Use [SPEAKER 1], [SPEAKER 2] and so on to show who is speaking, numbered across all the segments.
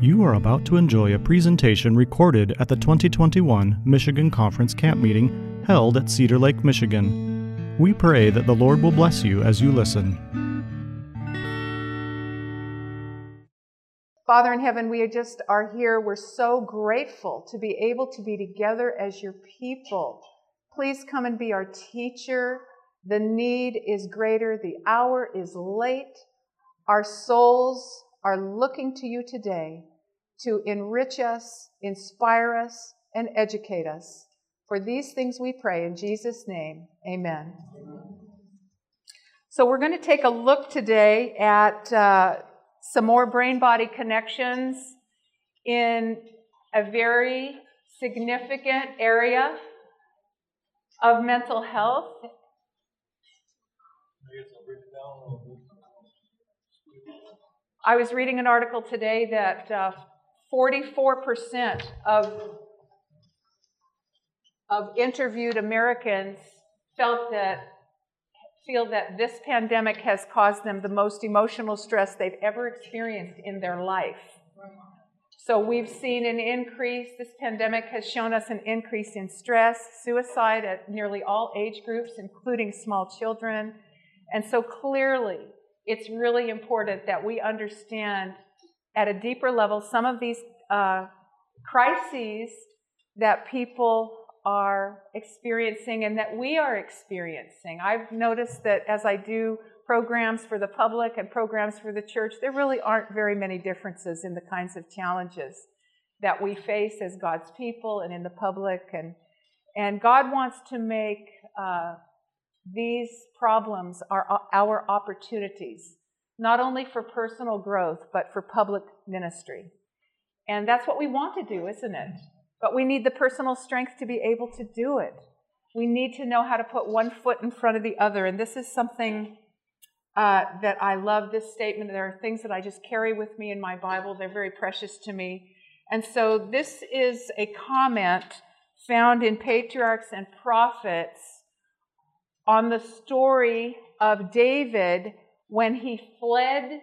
[SPEAKER 1] You are about to enjoy a presentation recorded at the 2021 Michigan Conference Camp Meeting held at Cedar Lake, Michigan. We pray that the Lord will bless you as you listen.
[SPEAKER 2] Father in heaven, we just are here. We're so grateful to be able to be together as your people. Please come and be our teacher. The need is greater, the hour is late. Our souls are looking to you today to enrich us, inspire us, and educate us. For these things we pray in Jesus' name. Amen. So, we're going to take a look today at uh, some more brain body connections in a very significant area of mental health. I was reading an article today that uh, 44% of, of interviewed Americans felt that feel that this pandemic has caused them the most emotional stress they've ever experienced in their life. So we've seen an increase. This pandemic has shown us an increase in stress, suicide at nearly all age groups, including small children. And so clearly, it's really important that we understand at a deeper level some of these uh, crises that people are experiencing and that we are experiencing. I've noticed that as I do programs for the public and programs for the church, there really aren't very many differences in the kinds of challenges that we face as God's people and in the public. And, and God wants to make uh, these problems are our opportunities not only for personal growth, but for public ministry. And that's what we want to do, isn't it? But we need the personal strength to be able to do it. We need to know how to put one foot in front of the other. And this is something uh, that I love this statement. There are things that I just carry with me in my Bible, they're very precious to me. And so this is a comment found in Patriarchs and Prophets on the story of David when he fled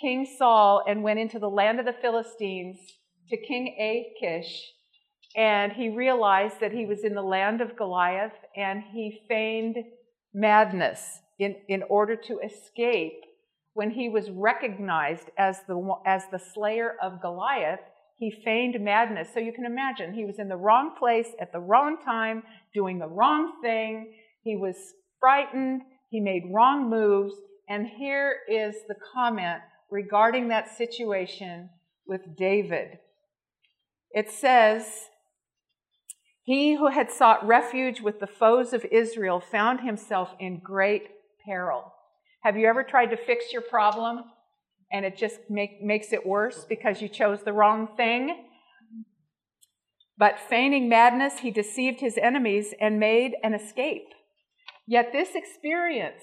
[SPEAKER 2] King Saul and went into the land of the Philistines to King Achish, and he realized that he was in the land of Goliath, and he feigned madness in, in order to escape. When he was recognized as the, as the slayer of Goliath, he feigned madness. So you can imagine he was in the wrong place at the wrong time, doing the wrong thing. He was frightened. He made wrong moves. And here is the comment regarding that situation with David. It says, He who had sought refuge with the foes of Israel found himself in great peril. Have you ever tried to fix your problem and it just make, makes it worse because you chose the wrong thing? But feigning madness, he deceived his enemies and made an escape. Yet this experience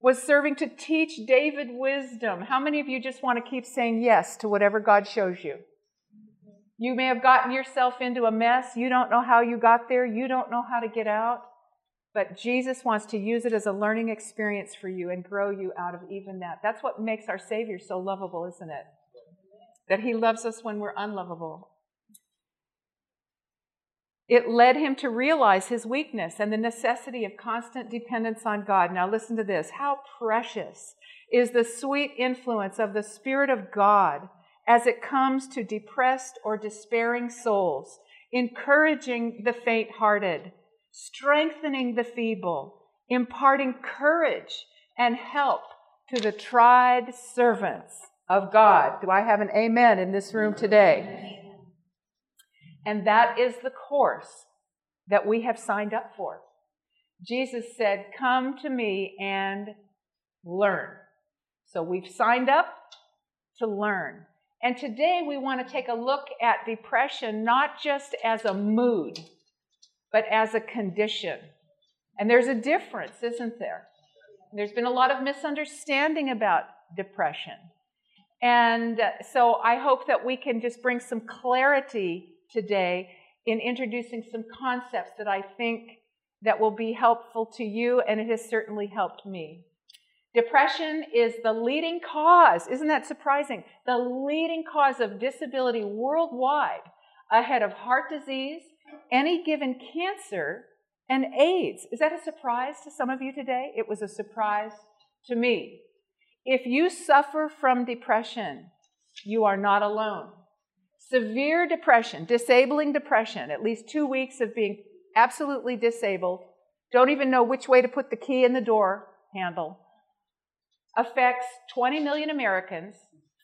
[SPEAKER 2] was serving to teach David wisdom. How many of you just want to keep saying yes to whatever God shows you? You may have gotten yourself into a mess. You don't know how you got there. You don't know how to get out. But Jesus wants to use it as a learning experience for you and grow you out of even that. That's what makes our Savior so lovable, isn't it? That He loves us when we're unlovable. It led him to realize his weakness and the necessity of constant dependence on God. Now, listen to this. How precious is the sweet influence of the Spirit of God as it comes to depressed or despairing souls, encouraging the faint hearted, strengthening the feeble, imparting courage and help to the tried servants of God. Do I have an amen in this room today? And that is the course that we have signed up for. Jesus said, Come to me and learn. So we've signed up to learn. And today we want to take a look at depression not just as a mood, but as a condition. And there's a difference, isn't there? There's been a lot of misunderstanding about depression. And so I hope that we can just bring some clarity today in introducing some concepts that I think that will be helpful to you, and it has certainly helped me. Depression is the leading cause, isn't that surprising? The leading cause of disability worldwide, ahead of heart disease, any given cancer, and AIDS. Is that a surprise to some of you today? It was a surprise to me. If you suffer from depression, you are not alone. Severe depression, disabling depression, at least two weeks of being absolutely disabled, don't even know which way to put the key in the door handle, affects 20 million Americans,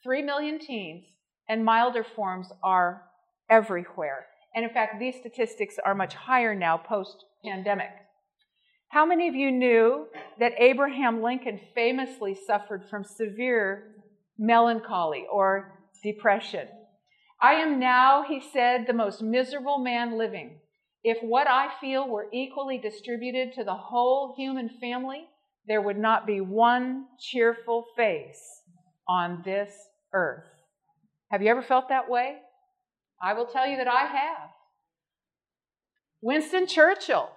[SPEAKER 2] 3 million teens, and milder forms are everywhere. And in fact, these statistics are much higher now post pandemic. How many of you knew that Abraham Lincoln famously suffered from severe melancholy or depression? I am now, he said, the most miserable man living. If what I feel were equally distributed to the whole human family, there would not be one cheerful face on this earth. Have you ever felt that way? I will tell you that I have. Winston Churchill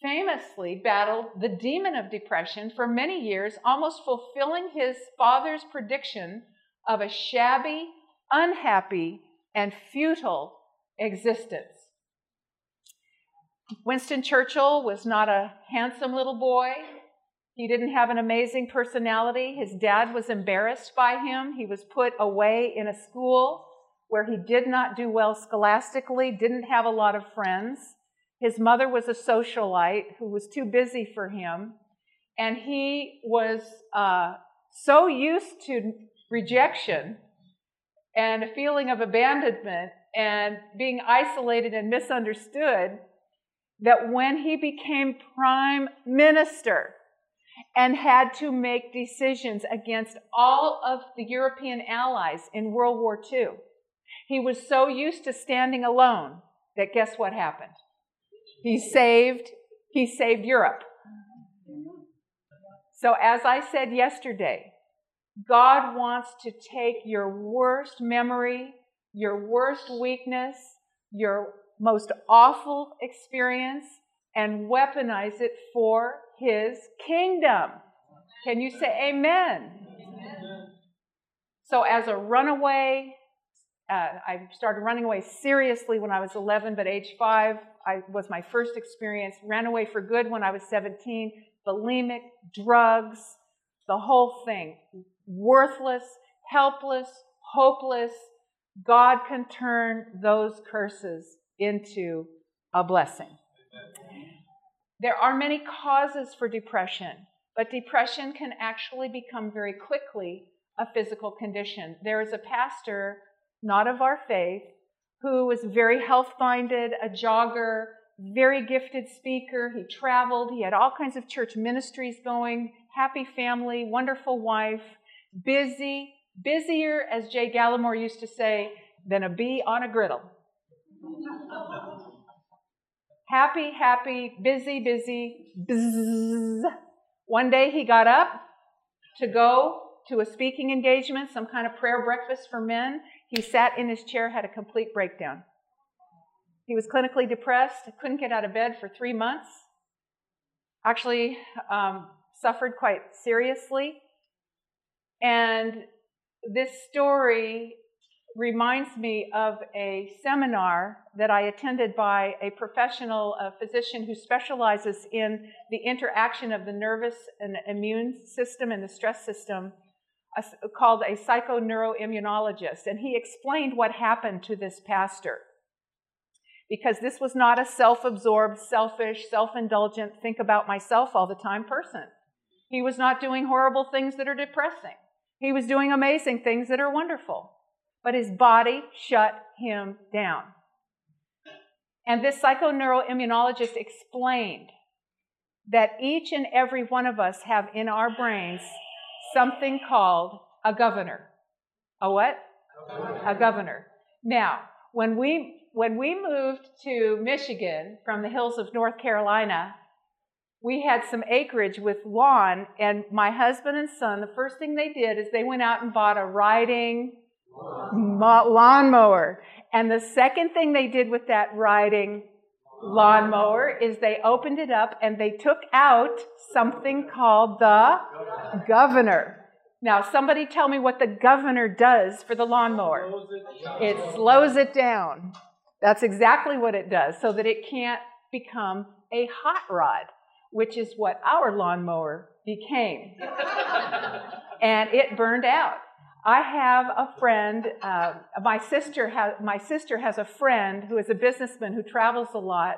[SPEAKER 2] famously battled the demon of depression for many years, almost fulfilling his father's prediction of a shabby, unhappy, and futile existence. Winston Churchill was not a handsome little boy. He didn't have an amazing personality. His dad was embarrassed by him. He was put away in a school where he did not do well scholastically, didn't have a lot of friends. His mother was a socialite who was too busy for him. And he was uh, so used to rejection and a feeling of abandonment and being isolated and misunderstood that when he became prime minister and had to make decisions against all of the European allies in World War II, he was so used to standing alone that guess what happened? He saved, he saved Europe. So, as I said yesterday, God wants to take your worst memory, your worst weakness, your most awful experience, and weaponize it for his kingdom. Can you say amen? amen. So, as a runaway, uh, I started running away seriously when I was 11, but age five I, was my first experience. Ran away for good when I was 17. Bulimic, drugs, the whole thing. Worthless, helpless, hopeless. God can turn those curses into a blessing. There are many causes for depression, but depression can actually become very quickly a physical condition. There is a pastor, not of our faith, who was very health minded, a jogger, very gifted speaker. He traveled, he had all kinds of church ministries going, happy family, wonderful wife, busy, busier, as Jay Gallimore used to say, than a bee on a griddle. happy, happy, busy, busy, bzzz. One day he got up to go to a speaking engagement, some kind of prayer breakfast for men. He sat in his chair, had a complete breakdown. He was clinically depressed, couldn't get out of bed for three months, actually um, suffered quite seriously. And this story reminds me of a seminar that I attended by a professional a physician who specializes in the interaction of the nervous and immune system and the stress system called a psychoneuroimmunologist, and he explained what happened to this pastor. Because this was not a self absorbed, selfish, self indulgent, think about myself all the time person. He was not doing horrible things that are depressing. He was doing amazing things that are wonderful. But his body shut him down. And this psychoneuroimmunologist explained that each and every one of us have in our brains something called a governor. A what? A governor. Now, when we when we moved to Michigan from the hills of North Carolina, we had some acreage with lawn, and my husband and son, the first thing they did is they went out and bought a riding lawnmower. And the second thing they did with that riding lawnmower is they opened it up and they took out something called the governor. Now, somebody tell me what the governor does for the lawnmower. It slows it down. That's exactly what it does, so that it can't become a hot rod, which is what our lawnmower became. and it burned out. I have a friend. Uh, my sister has my sister has a friend who is a businessman who travels a lot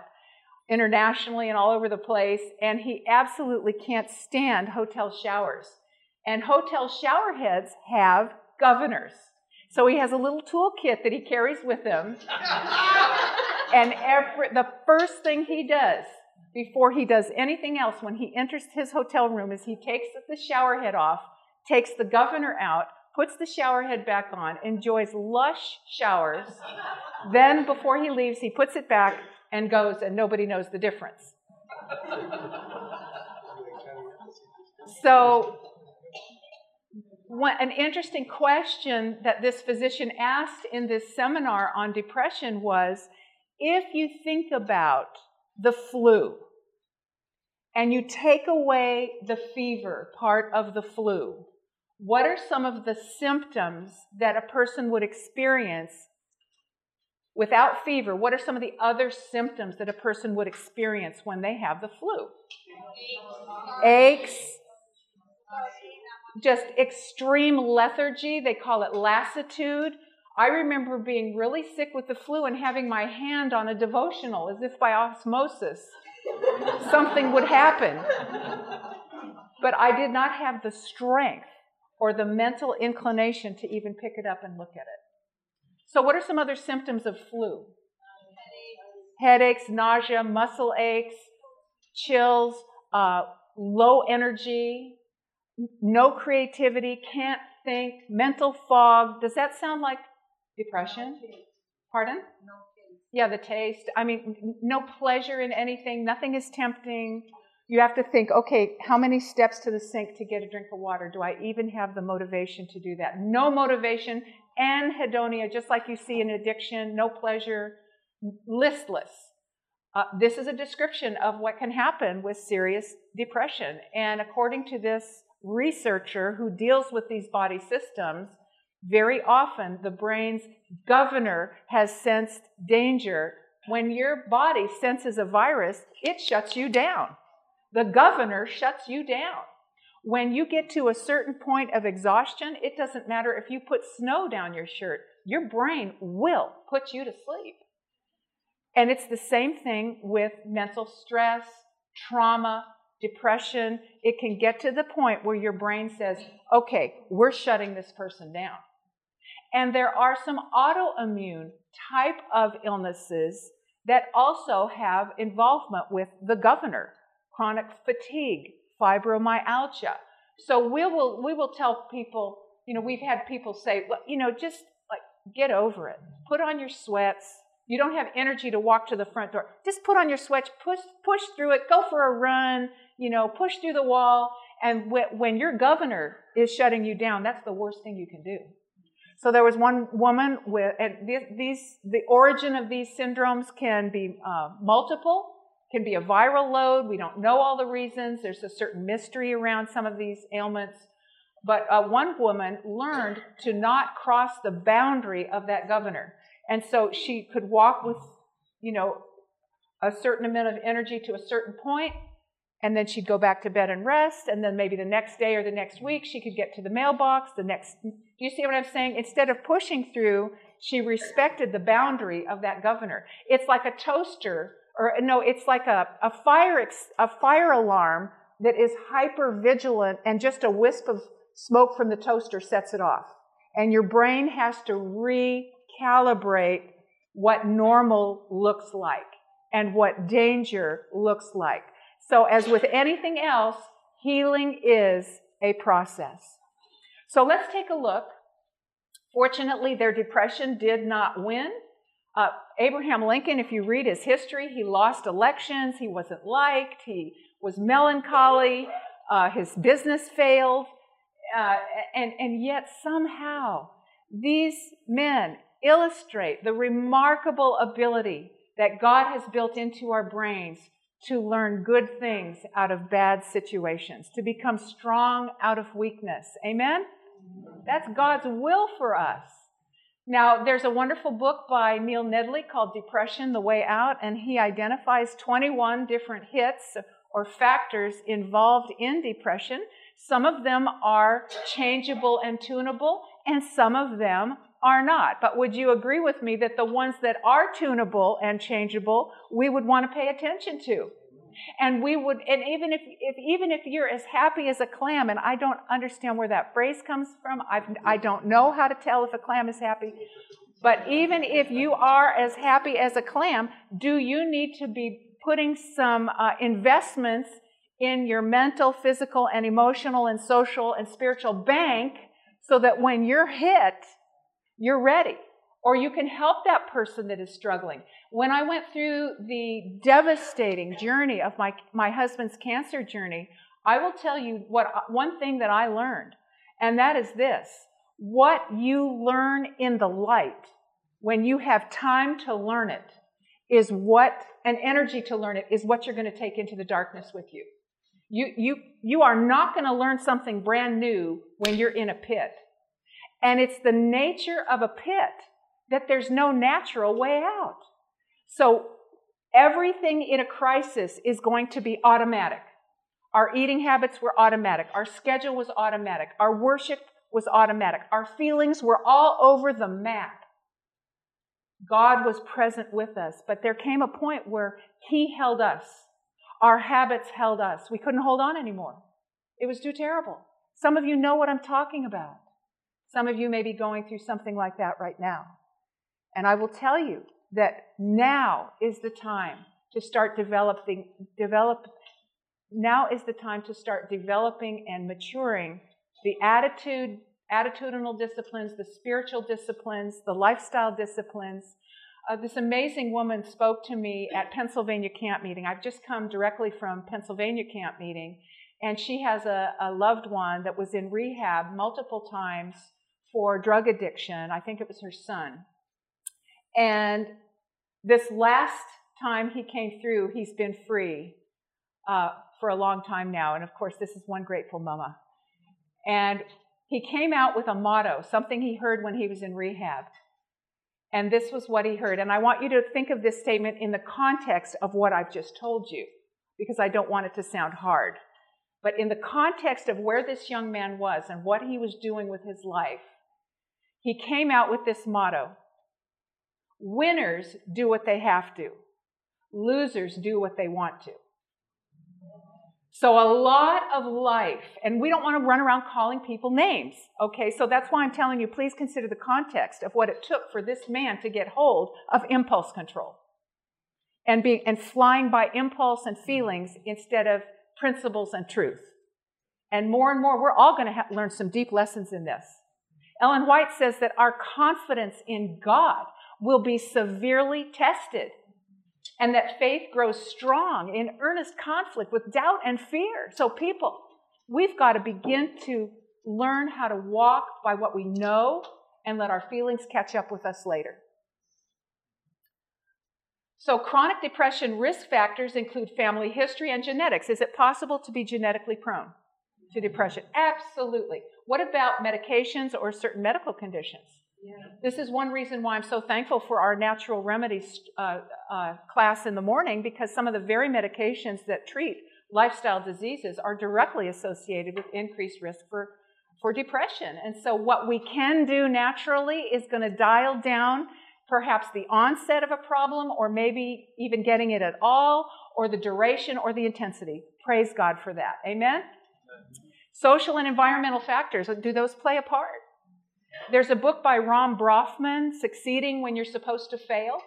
[SPEAKER 2] internationally and all over the place, and he absolutely can't stand hotel showers. And hotel shower heads have governors. So he has a little toolkit that he carries with him. and every, the first thing he does before he does anything else when he enters his hotel room is he takes the shower head off, takes the governor out, puts the shower head back on, enjoys lush showers. then, before he leaves, he puts it back and goes, and nobody knows the difference. so, an interesting question that this physician asked in this seminar on depression was if you think about the flu and you take away the fever part of the flu, what are some of the symptoms that a person would experience without fever? What are some of the other symptoms that a person would experience when they have the flu? Aches, just extreme lethargy. They call it lassitude. I remember being really sick with the flu and having my hand on a devotional as if by osmosis something would happen. But I did not have the strength or the mental inclination to even pick it up and look at it. So, what are some other symptoms of flu? Headaches, nausea, muscle aches, chills, uh, low energy, no creativity, can't think, mental fog. Does that sound like depression? Pardon? Yeah, the taste. I mean, no pleasure in anything, nothing is tempting. You have to think, okay, how many steps to the sink to get a drink of water? Do I even have the motivation to do that? No motivation anhedonia, just like you see in addiction, no pleasure, listless. Uh, this is a description of what can happen with serious depression. And according to this researcher who deals with these body systems, very often the brain's governor has sensed danger. When your body senses a virus, it shuts you down. The governor shuts you down. When you get to a certain point of exhaustion, it doesn't matter if you put snow down your shirt, your brain will put you to sleep. And it's the same thing with mental stress, trauma, depression, it can get to the point where your brain says, okay, we're shutting this person down. And there are some autoimmune type of illnesses that also have involvement with the governor chronic fatigue, fibromyalgia. So we will, we will tell people, you know, we've had people say, well, you know, just like get over it. Put on your sweats. You don't have energy to walk to the front door. Just put on your sweats, push, push through it, go for a run, you know, push through the wall. And when your governor is shutting you down, that's the worst thing you can do. So there was one woman with, and these, the origin of these syndromes can be uh, multiple, can be a viral load. We don't know all the reasons. There's a certain mystery around some of these ailments. But uh, one woman learned to not cross the boundary of that governor. And so she could walk with, you know, a certain amount of energy to a certain point, and then she'd go back to bed and rest and then maybe the next day or the next week she could get to the mailbox the next do you see what i'm saying? Instead of pushing through she respected the boundary of that governor. It's like a toaster or no it's like a, a fire a fire alarm that is hyper vigilant and just a wisp of smoke from the toaster sets it off. And your brain has to recalibrate what normal looks like and what danger looks like so, as with anything else, healing is a process. So, let's take a look. Fortunately, their depression did not win. Uh, Abraham Lincoln, if you read his history, he lost elections, he wasn't liked, he was melancholy, uh, his business failed, uh, and, and yet somehow these men illustrate the remarkable ability that God has built into our brains to learn good things out of bad situations, to become strong out of weakness. Amen? That's God's will for us. Now, there's a wonderful book by Neil Nedley called Depression The Way Out, and he identifies 21 different hits or factors involved in depression. Some of them are changeable and tunable, and some of them are not. But would you agree with me that the ones that are tunable and changeable, we would want to pay attention to? And we would, and even if, if even if you're as happy as a clam, and I don't understand where that phrase comes from, I've, I don't know how to tell if a clam is happy. But even if you are as happy as a clam, do you need to be putting some uh, investments in your mental, physical, and emotional, and social and spiritual bank so that when you're hit, you're ready? Or you can help that person that is struggling. When I went through the devastating journey of my, my husband's cancer journey, I will tell you what one thing that I learned, and that is this what you learn in the light when you have time to learn it is what an energy to learn it is what you're going to take into the darkness with you. You, you, you are not going to learn something brand new when you're in a pit. And it's the nature of a pit that there's no natural way out. So everything in a crisis is going to be automatic. Our eating habits were automatic. Our schedule was automatic. Our worship was automatic. Our feelings were all over the map. God was present with us, but there came a point where He held us. Our habits held us. We couldn't hold on anymore. It was too terrible. Some of you know what I'm talking about. Some of you may be going through something like that right now. And I will tell you that now is the time to start developing, develop, now is the time to start developing and maturing the attitude, attitudinal disciplines, the spiritual disciplines, the lifestyle disciplines. Uh, this amazing woman spoke to me at Pennsylvania camp meeting. I've just come directly from Pennsylvania camp meeting, and she has a, a loved one that was in rehab multiple times for drug addiction. I think it was her son. And this last time he came through, he's been free uh, for a long time now. And of course, this is one grateful mama. And he came out with a motto, something he heard when he was in rehab. And this was what he heard. And I want you to think of this statement in the context of what I've just told you, because I don't want it to sound hard. But in the context of where this young man was and what he was doing with his life, he came out with this motto Winners do what they have to, losers do what they want to. So, a lot of life, and we don't want to run around calling people names, okay? So, that's why I'm telling you, please consider the context of what it took for this man to get hold of impulse control and, being, and flying by impulse and feelings instead of principles and truth. And more and more, we're all going to learn some deep lessons in this. Ellen White says that our confidence in God will be severely tested, and that faith grows strong in earnest conflict with doubt and fear. So, people, we've got to begin to learn how to walk by what we know and let our feelings catch up with us later. So, chronic depression risk factors include family history and genetics. Is it possible to be genetically prone to depression? Absolutely. What about medications or certain medical conditions? This is one reason why I'm so thankful for our natural remedies uh, uh, class in the morning because some of the very medications that treat lifestyle diseases are directly associated with increased risk for, for depression. And so, what we can do naturally is going to dial down perhaps the onset of a problem or maybe even getting it at all or the duration or the intensity. Praise God for that. Amen? Social and environmental factors, do those play a part? There's a book by Ron Brofman, Succeeding When You're Supposed to Fail.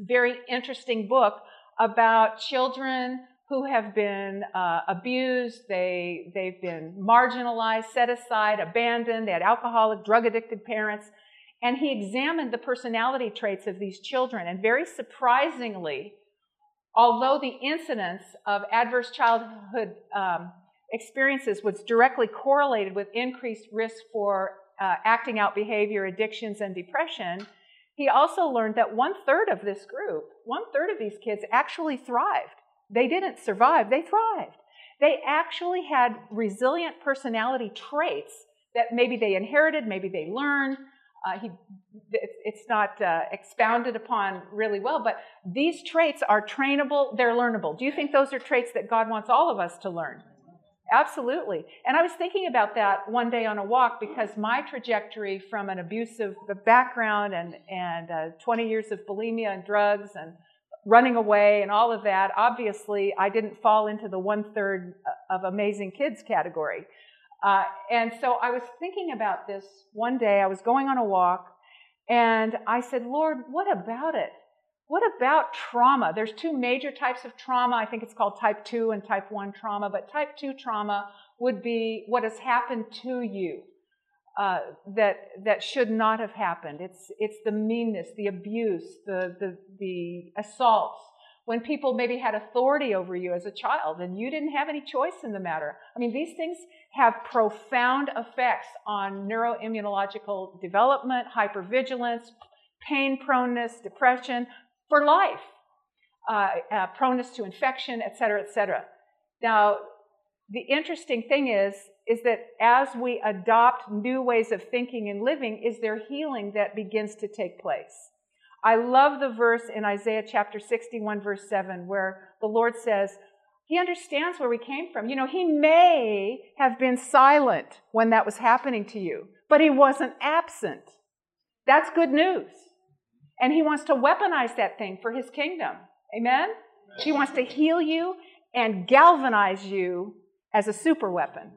[SPEAKER 2] Very interesting book about children who have been uh, abused, they, they've been marginalized, set aside, abandoned, they had alcoholic, drug addicted parents. And he examined the personality traits of these children. And very surprisingly, although the incidence of adverse childhood um, experiences was directly correlated with increased risk for uh, acting out behavior, addictions, and depression, he also learned that one third of this group, one third of these kids actually thrived. They didn't survive, they thrived. They actually had resilient personality traits that maybe they inherited, maybe they learned. Uh, he, it's not uh, expounded upon really well, but these traits are trainable, they're learnable. Do you think those are traits that God wants all of us to learn? Absolutely. And I was thinking about that one day on a walk because my trajectory from an abusive background and, and uh, 20 years of bulimia and drugs and running away and all of that, obviously I didn't fall into the one third of amazing kids category. Uh, and so I was thinking about this one day. I was going on a walk and I said, Lord, what about it? What about trauma? There's two major types of trauma. I think it's called type 2 and type 1 trauma, but type 2 trauma would be what has happened to you uh, that, that should not have happened. It's, it's the meanness, the abuse, the, the, the assaults, when people maybe had authority over you as a child and you didn't have any choice in the matter. I mean, these things have profound effects on neuroimmunological development, hypervigilance, pain proneness, depression, for life, uh, uh, proneness to infection, et cetera, et cetera. Now, the interesting thing is, is that as we adopt new ways of thinking and living, is there healing that begins to take place. I love the verse in Isaiah chapter 61, verse 7, where the Lord says, He understands where we came from. You know, He may have been silent when that was happening to you, but He wasn't absent. That's good news. And he wants to weaponize that thing for his kingdom. Amen? He wants to heal you and galvanize you as a super weapon.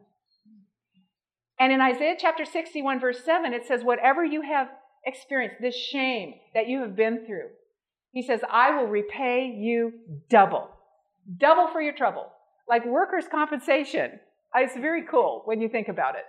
[SPEAKER 2] And in Isaiah chapter 61, verse 7, it says, Whatever you have experienced, this shame that you have been through, he says, I will repay you double. Double for your trouble. Like workers' compensation. It's very cool when you think about it.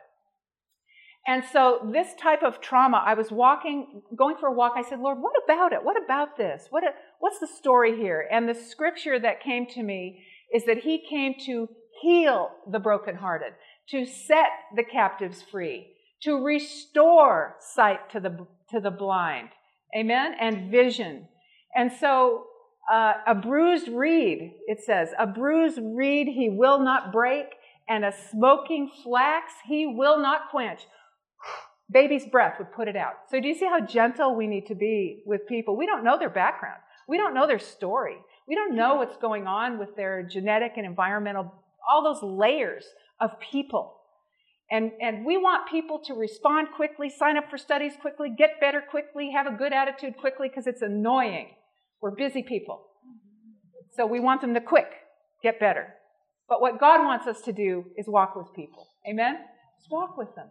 [SPEAKER 2] And so this type of trauma, I was walking, going for a walk. I said, Lord, what about it? What about this? What, what's the story here? And the scripture that came to me is that he came to heal the brokenhearted, to set the captives free, to restore sight to the, to the blind. Amen? And vision. And so uh, a bruised reed, it says, a bruised reed he will not break, and a smoking flax he will not quench baby's breath would put it out. So do you see how gentle we need to be with people? We don't know their background. We don't know their story. We don't know what's going on with their genetic and environmental, all those layers of people. And, and we want people to respond quickly, sign up for studies quickly, get better quickly, have a good attitude quickly, because it's annoying. We're busy people. So we want them to quick get better. But what God wants us to do is walk with people. Amen? Just walk with them.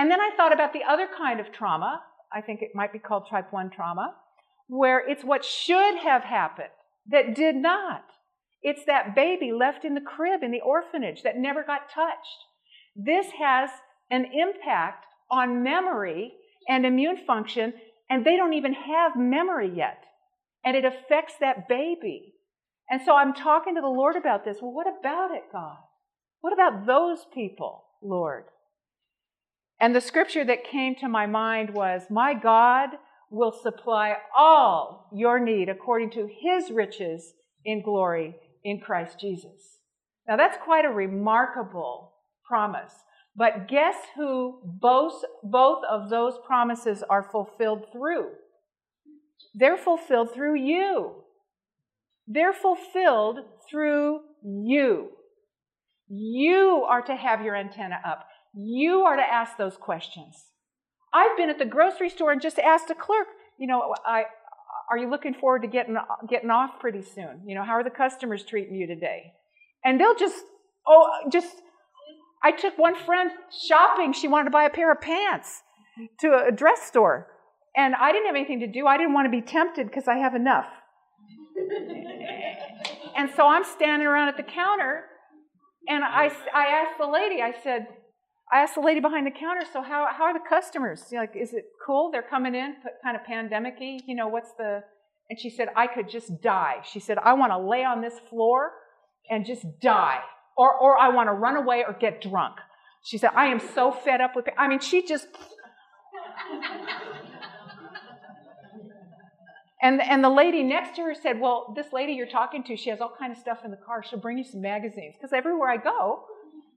[SPEAKER 2] And then I thought about the other kind of trauma. I think it might be called type 1 trauma, where it's what should have happened that did not. It's that baby left in the crib in the orphanage that never got touched. This has an impact on memory and immune function, and they don't even have memory yet. And it affects that baby. And so I'm talking to the Lord about this. Well, what about it, God? What about those people, Lord? And the scripture that came to my mind was, My God will supply all your need according to his riches in glory in Christ Jesus. Now that's quite a remarkable promise. But guess who both, both of those promises are fulfilled through? They're fulfilled through you. They're fulfilled through you. You are to have your antenna up. You are to ask those questions. I've been at the grocery store and just asked a clerk, you know, I, are you looking forward to getting, getting off pretty soon? You know, how are the customers treating you today? And they'll just, oh, just, I took one friend shopping. She wanted to buy a pair of pants to a dress store. And I didn't have anything to do. I didn't want to be tempted because I have enough. and so I'm standing around at the counter and I, I asked the lady, I said, I asked the lady behind the counter, so how, how are the customers? Like, is it cool? They're coming in, kind of pandemic You know, what's the. And she said, I could just die. She said, I want to lay on this floor and just die. Or, or I want to run away or get drunk. She said, I am so fed up with it. I mean, she just. And, and the lady next to her said, Well, this lady you're talking to, she has all kind of stuff in the car. She'll bring you some magazines. Because everywhere I go,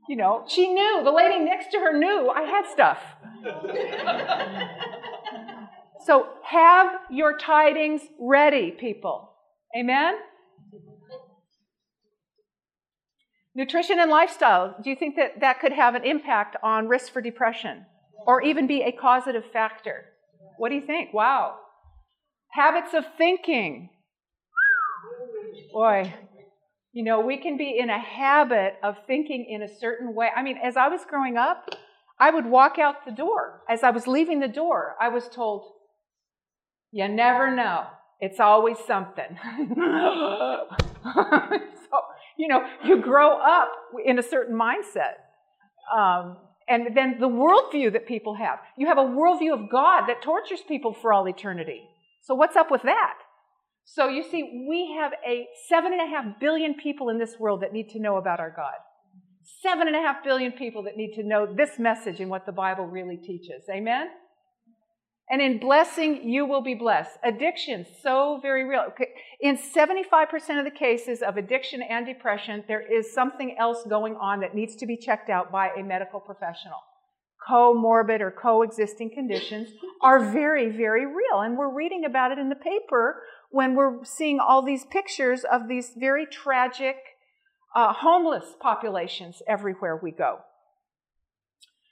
[SPEAKER 2] you know, she knew. The lady next to her knew I had stuff. so have your tidings ready, people. Amen? Nutrition and lifestyle. Do you think that that could have an impact on risk for depression or even be a causative factor? What do you think? Wow. Habits of thinking. Boy, you know, we can be in a habit of thinking in a certain way. I mean, as I was growing up, I would walk out the door. As I was leaving the door, I was told, You never know. It's always something. so, you know, you grow up in a certain mindset. Um, and then the worldview that people have. You have a worldview of God that tortures people for all eternity. So, what's up with that? So, you see, we have a seven and a half billion people in this world that need to know about our God. Seven and a half billion people that need to know this message and what the Bible really teaches. Amen? And in blessing, you will be blessed. Addiction, so very real. In 75% of the cases of addiction and depression, there is something else going on that needs to be checked out by a medical professional comorbid or coexisting conditions are very, very real. And we're reading about it in the paper when we're seeing all these pictures of these very tragic uh, homeless populations everywhere we go.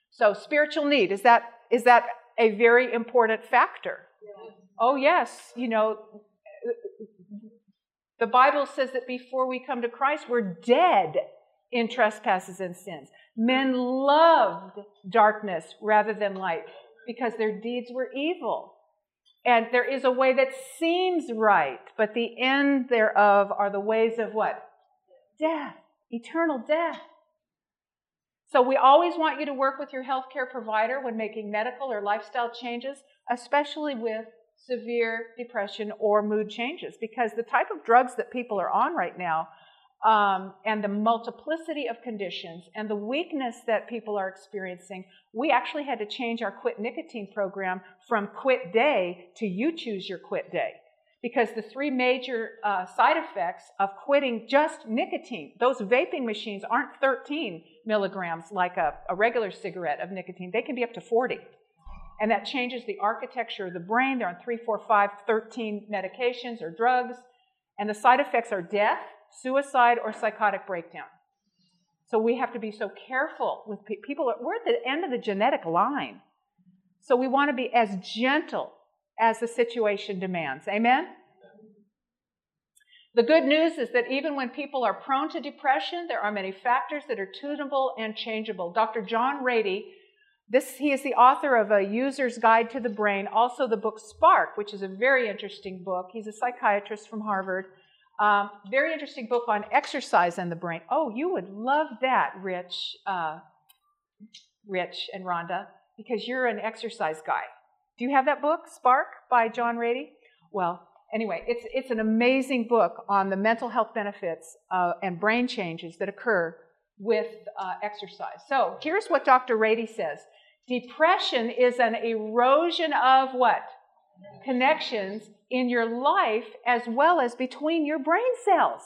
[SPEAKER 2] So, spiritual need is that is that a very important factor? Yes. Oh, yes. You know, the Bible says that before we come to Christ, we're dead in trespasses and sins. Men loved darkness rather than light because their deeds were evil. And there is a way that seems right, but the end thereof are the ways of what? Death, eternal death. So we always want you to work with your healthcare provider when making medical or lifestyle changes, especially with severe depression or mood changes, because the type of drugs that people are on right now um, and the multiplicity of conditions and the weakness that people are experiencing, we actually had to change our quit nicotine program from quit day to you choose your quit day. Because the three major uh, side effects of quitting just nicotine, those vaping machines aren't 13 milligrams like a, a regular cigarette of nicotine, they can be up to 40. And that changes the architecture of the brain. They're on 3, 4, 5, 13 medications or drugs. And the side effects are death, suicide or psychotic breakdown. So we have to be so careful with pe- people. We're at the end of the genetic line. So we want to be as gentle as the situation demands. Amen? The good news is that even when people are prone to depression, there are many factors that are tunable and changeable. Dr. John Ratey, this, he is the author of A User's Guide to the Brain, also the book Spark, which is a very interesting book. He's a psychiatrist from Harvard. Um, very interesting book on exercise and the brain. Oh, you would love that, Rich, uh, Rich and Rhonda, because you're an exercise guy. Do you have that book, Spark, by John Ratey? Well, anyway, it's it's an amazing book on the mental health benefits uh, and brain changes that occur with uh, exercise. So here's what Dr. Ratey says: Depression is an erosion of what? Connections in your life as well as between your brain cells.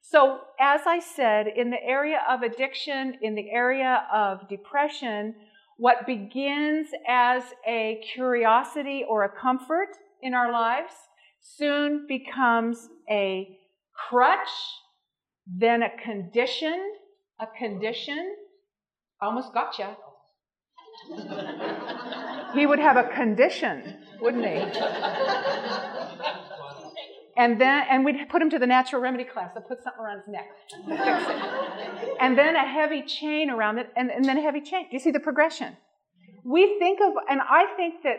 [SPEAKER 2] So, as I said, in the area of addiction, in the area of depression, what begins as a curiosity or a comfort in our lives soon becomes a crutch, then a condition, a condition. Almost gotcha. he would have a condition, wouldn't he? And then, and we'd put him to the natural remedy class. I'd put something around his neck to fix it. And then a heavy chain around it, and, and then a heavy chain. Do you see the progression? We think of, and I think that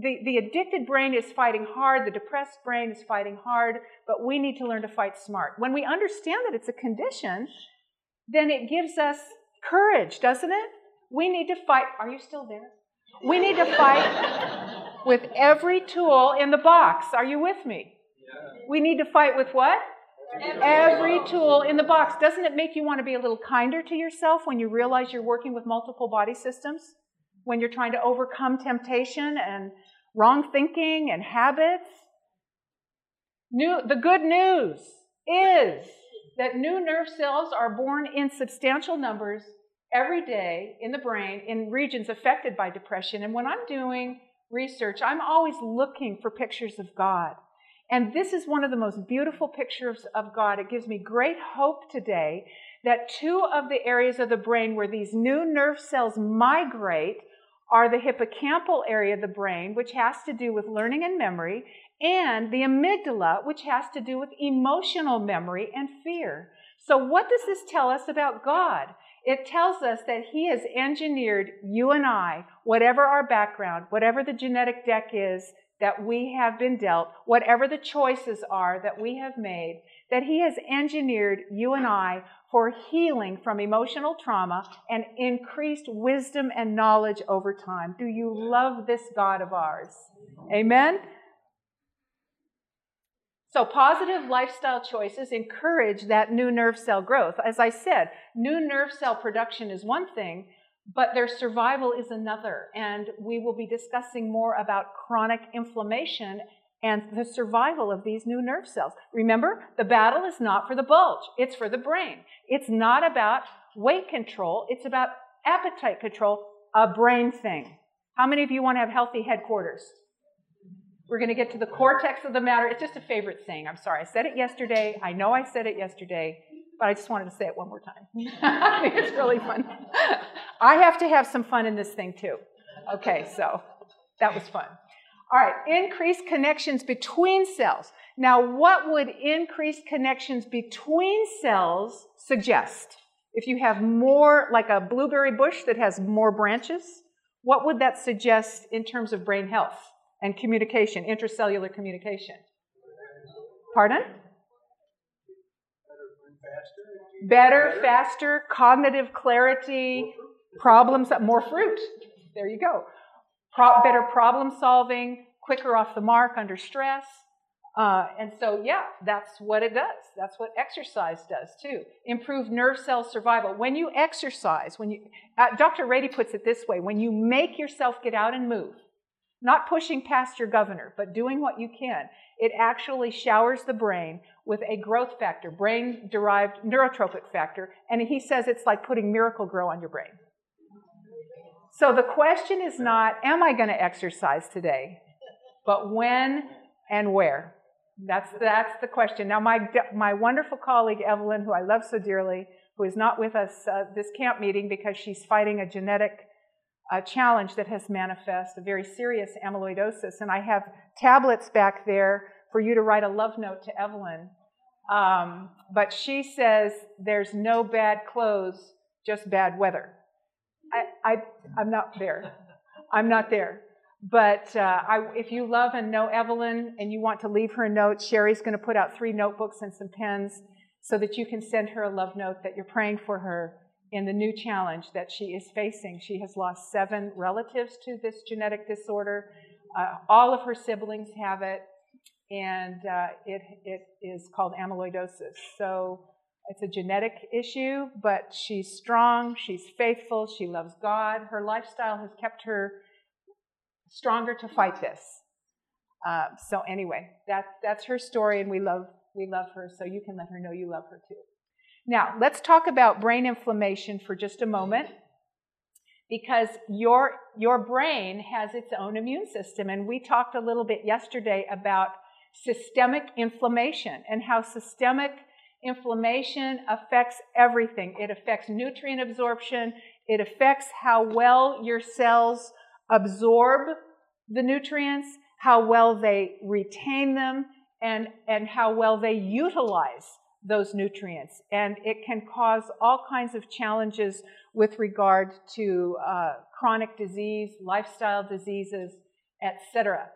[SPEAKER 2] the, the addicted brain is fighting hard, the depressed brain is fighting hard, but we need to learn to fight smart. When we understand that it's a condition, then it gives us courage, doesn't it? We need to fight. Are you still there? We need to fight with every tool in the box. Are you with me? We need to fight with what? Every tool in the box. Doesn't it make you want to be a little kinder to yourself when you realize you're working with multiple body systems? When you're trying to overcome temptation and wrong thinking and habits? New, the good news is that new nerve cells are born in substantial numbers every day in the brain in regions affected by depression. And when I'm doing research, I'm always looking for pictures of God. And this is one of the most beautiful pictures of God. It gives me great hope today that two of the areas of the brain where these new nerve cells migrate are the hippocampal area of the brain, which has to do with learning and memory, and the amygdala, which has to do with emotional memory and fear. So, what does this tell us about God? It tells us that He has engineered you and I, whatever our background, whatever the genetic deck is that we have been dealt, whatever the choices are that we have made, that He has engineered you and I for healing from emotional trauma and increased wisdom and knowledge over time. Do you love this God of ours? Amen? So, positive lifestyle choices encourage that new nerve cell growth. As I said, new nerve cell production is one thing, but their survival is another. And we will be discussing more about chronic inflammation and the survival of these new nerve cells. Remember, the battle is not for the bulge, it's for the brain. It's not about weight control, it's about appetite control, a brain thing. How many of you want to have healthy headquarters? We're going to get to the cortex of the matter. It's just a favorite saying. I'm sorry. I said it yesterday. I know I said it yesterday, but I just wanted to say it one more time. it's really fun. I have to have some fun in this thing too. Okay, so that was fun. All right, increased connections between cells. Now, what would increased connections between cells suggest? If you have more, like a blueberry bush that has more branches, what would that suggest in terms of brain health and communication, intracellular communication? Pardon? Better, faster, cognitive clarity, problems, more fruit. There you go. Pro- better problem solving, quicker off the mark under stress. Uh, and so, yeah, that's what it does. That's what exercise does too. Improve nerve cell survival. When you exercise, when you, uh, Dr. Ratey puts it this way: when you make yourself get out and move, not pushing past your governor, but doing what you can, it actually showers the brain with a growth factor, brain-derived neurotrophic factor, and he says it's like putting Miracle-Gro on your brain. So the question is not, am I going to exercise today? But when and where? That's, that's the question. Now, my, my wonderful colleague, Evelyn, who I love so dearly, who is not with us uh, this camp meeting because she's fighting a genetic uh, challenge that has manifest, a very serious amyloidosis. And I have tablets back there for you to write a love note to Evelyn. Um, but she says there's no bad clothes, just bad weather. I, I, I'm not there. I'm not there. But uh, I, if you love and know Evelyn and you want to leave her a note, Sherry's going to put out three notebooks and some pens so that you can send her a love note that you're praying for her in the new challenge that she is facing. She has lost seven relatives to this genetic disorder. Uh, all of her siblings have it, and uh, it, it is called amyloidosis. So it's a genetic issue, but she's strong, she's faithful, she loves God. Her lifestyle has kept her stronger to fight this. Uh, so anyway, that, that's her story, and we love, we love her, so you can let her know you love her too. Now, let's talk about brain inflammation for just a moment because your, your brain has its own immune system. And we talked a little bit yesterday about systemic inflammation and how systemic inflammation affects everything. It affects nutrient absorption, it affects how well your cells absorb the nutrients, how well they retain them, and, and how well they utilize those nutrients. And it can cause all kinds of challenges with regard to uh, chronic disease, lifestyle diseases, etc.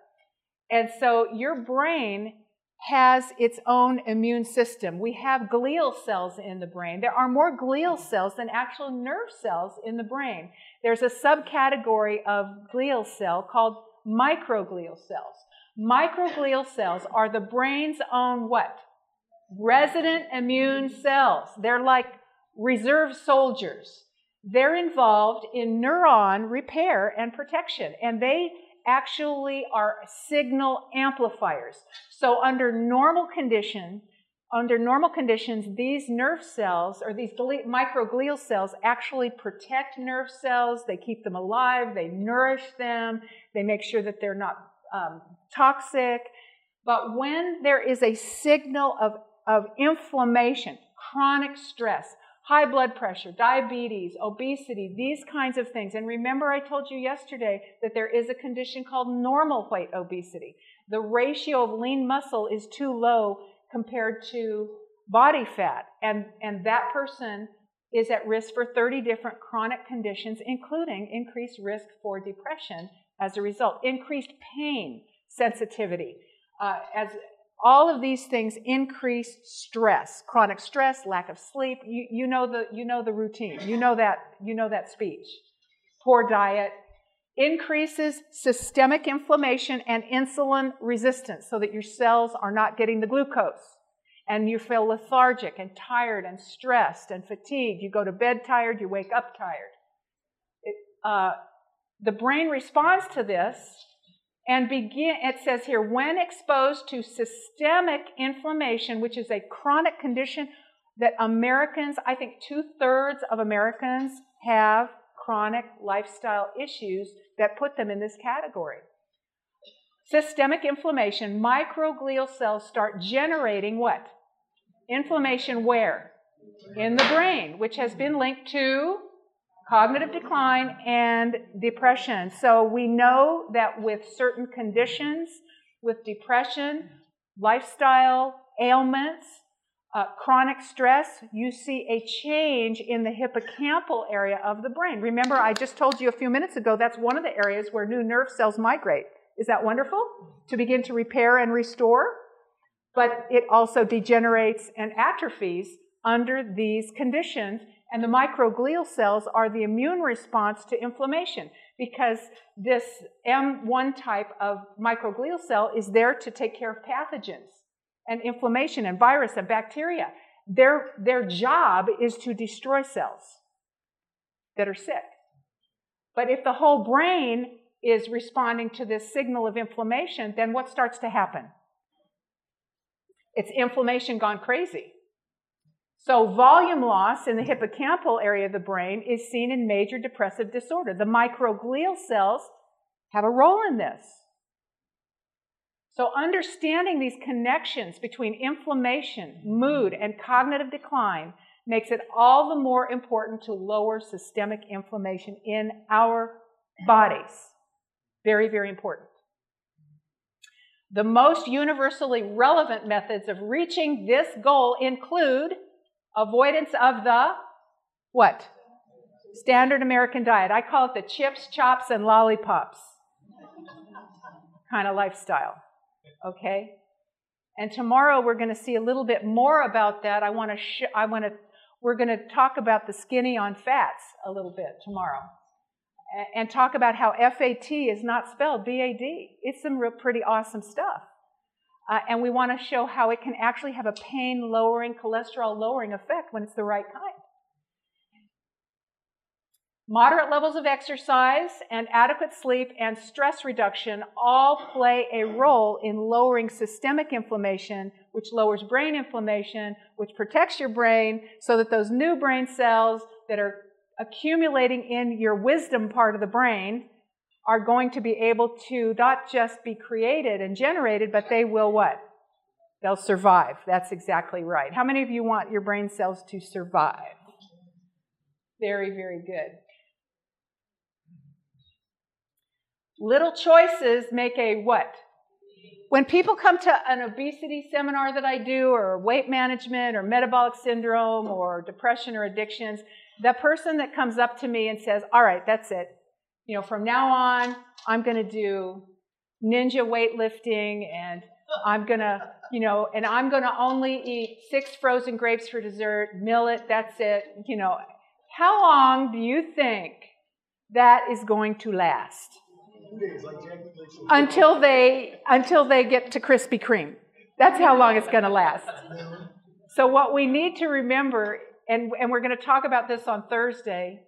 [SPEAKER 2] And so your brain has its own immune system. We have glial cells in the brain. There are more glial cells than actual nerve cells in the brain. There's a subcategory of glial cell called microglial cells. Microglial cells are the brain's own what? Resident immune cells. They're like reserve soldiers. They're involved in neuron repair and protection, and they actually are signal amplifiers. So under normal condition, under normal conditions, these nerve cells or these microglial cells actually protect nerve cells. They keep them alive. They nourish them. They make sure that they're not um, toxic. But when there is a signal of, of inflammation, chronic stress, high blood pressure, diabetes, obesity, these kinds of things. And remember, I told you yesterday that there is a condition called normal weight obesity. The ratio of lean muscle is too low compared to body fat. And, and that person is at risk for 30 different chronic conditions, including increased risk for depression as a result, increased pain sensitivity. Uh, as all of these things increase stress, chronic stress, lack of sleep. You, you, know the, you know the routine. You know that, you know that speech. Poor diet increases systemic inflammation and insulin resistance so that your cells are not getting the glucose. And you feel lethargic and tired and stressed and fatigued. You go to bed tired, you wake up tired. It, uh, the brain responds to this and begin, it says here, when exposed to systemic inflammation, which is a chronic condition that Americans, I think two thirds of Americans have chronic lifestyle issues that put them in this category. Systemic inflammation, microglial cells start generating what? Inflammation where? In the brain, which has been linked to cognitive decline and depression. So we know that with certain conditions, with depression, lifestyle ailments, uh, chronic stress, you see a change in the hippocampal area of the brain. Remember, I just told you a few minutes ago that's one of the areas where new nerve cells migrate. Is that wonderful? To begin to repair and restore? But it also degenerates and atrophies under these conditions and the microglial cells are the immune response to inflammation because this M1 type of microglial cell is there to take care of pathogens and inflammation and virus and bacteria. Their, their job is to destroy cells that are sick. But if the whole brain is responding to this signal of inflammation, then what starts to happen? It's inflammation gone crazy. So, volume loss in the hippocampal area of the brain is seen in major depressive disorder. The microglial cells have a role in this. So, understanding these connections between inflammation, mood, and cognitive decline makes it all the more important to lower systemic inflammation in our bodies. Very, very important. The most universally relevant methods of reaching this goal include Avoidance of the what? Standard American diet. I call it the chips, chops, and lollipops kind of lifestyle. Okay? And tomorrow we're going to see a little bit more about that. I want to sh- I want to we're going to talk about the skinny on fats a little bit tomorrow. And talk about how FAT is not spelled BAD. It's some real pretty awesome stuff. Uh, and we want to show how it can actually have a pain lowering, cholesterol lowering effect when it's the right kind. Moderate levels of exercise and adequate sleep and stress reduction all play a role in lowering systemic inflammation, which lowers brain inflammation, which protects your brain so that those new brain cells that are accumulating in your wisdom part of the brain are going to be able to not just be created and generated, but they will what? They'll survive. That's exactly right. How many of you want your brain cells to survive? Very, very good. Little choices make a what? When people come to an obesity seminar that I do, or weight management, or metabolic syndrome, or depression or addictions, the person that comes up to me and says, All right, that's it you know, from now on, I'm going to do ninja weightlifting and I'm going to, you know, and I'm going to only eat six frozen grapes for dessert, millet, that's it. You know, how long do you think that is going to last? Until they until they get to Krispy Kreme. That's how long it's going to last. So what we need to remember, and, and we're going to talk about this on Thursday,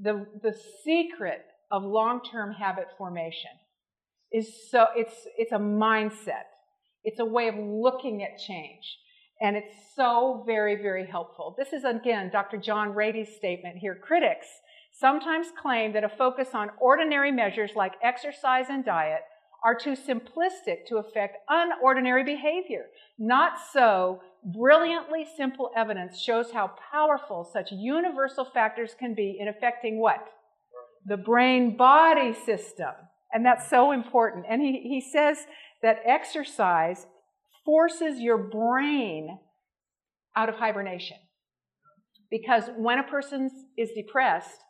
[SPEAKER 2] the, the secret of long-term habit formation is so it's it's a mindset. It's a way of looking at change. And it's so very, very helpful. This is again Dr. John Ratey's statement here. Critics sometimes claim that a focus on ordinary measures like exercise and diet are too simplistic to affect unordinary behavior. Not so. Brilliantly simple evidence shows how powerful such universal factors can be in affecting what? The brain body system. And that's so important. And he, he says that exercise forces your brain out of hibernation. Because when a person is depressed,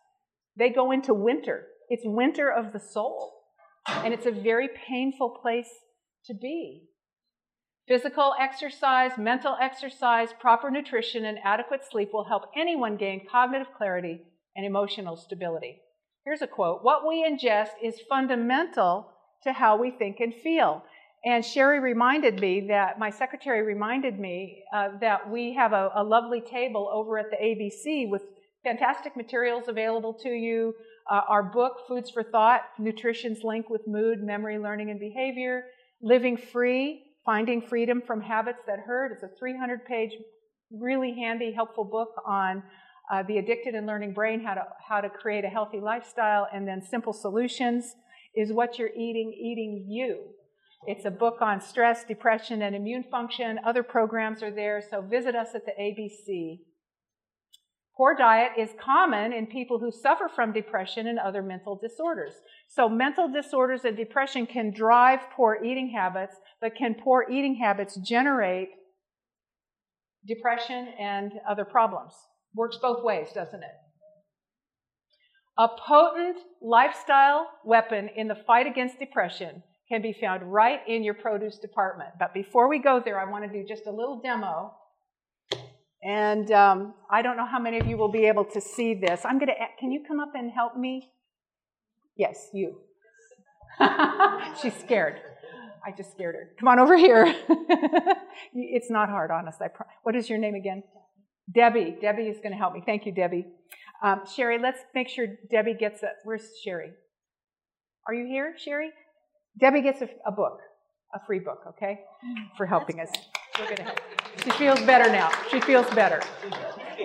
[SPEAKER 2] they go into winter. It's winter of the soul. And it's a very painful place to be. Physical exercise, mental exercise, proper nutrition, and adequate sleep will help anyone gain cognitive clarity and emotional stability. Here's a quote What we ingest is fundamental to how we think and feel. And Sherry reminded me that, my secretary reminded me uh, that we have a, a, lovely table over at the ABC with fantastic materials available to you. Uh, our book, Foods for Thought Nutrition's Link with Mood, Memory, Learning, and Behavior. Living Free Finding Freedom from Habits That Hurt. It's a 300 page, really handy, helpful book on uh, the addicted and learning brain, how to, how to create a healthy lifestyle, and then Simple Solutions is what you're eating, eating you. It's a book on stress, depression, and immune function. Other programs are there, so visit us at the ABC. Poor diet is common in people who suffer from depression and other mental disorders. So, mental disorders and depression can drive poor eating habits, but can poor eating habits generate depression and other problems? Works both ways, doesn't it? A potent lifestyle weapon in the fight against depression can be found right in your produce department. But before we go there, I want to do just a little demo. And um, I don't know how many of you will be able to see this. I'm going to, can you come up and help me? Yes, you. She's scared. I just scared her. Come on over here. it's not hard, honest. I pro- what is your name again? Debbie. Debbie is going to help me. Thank you, Debbie. Um, Sherry, let's make sure Debbie gets it. Where's Sherry? Are you here, Sherry? Debbie gets a, a book, a free book, okay, for helping us. We're going to help. She feels better now. She feels better.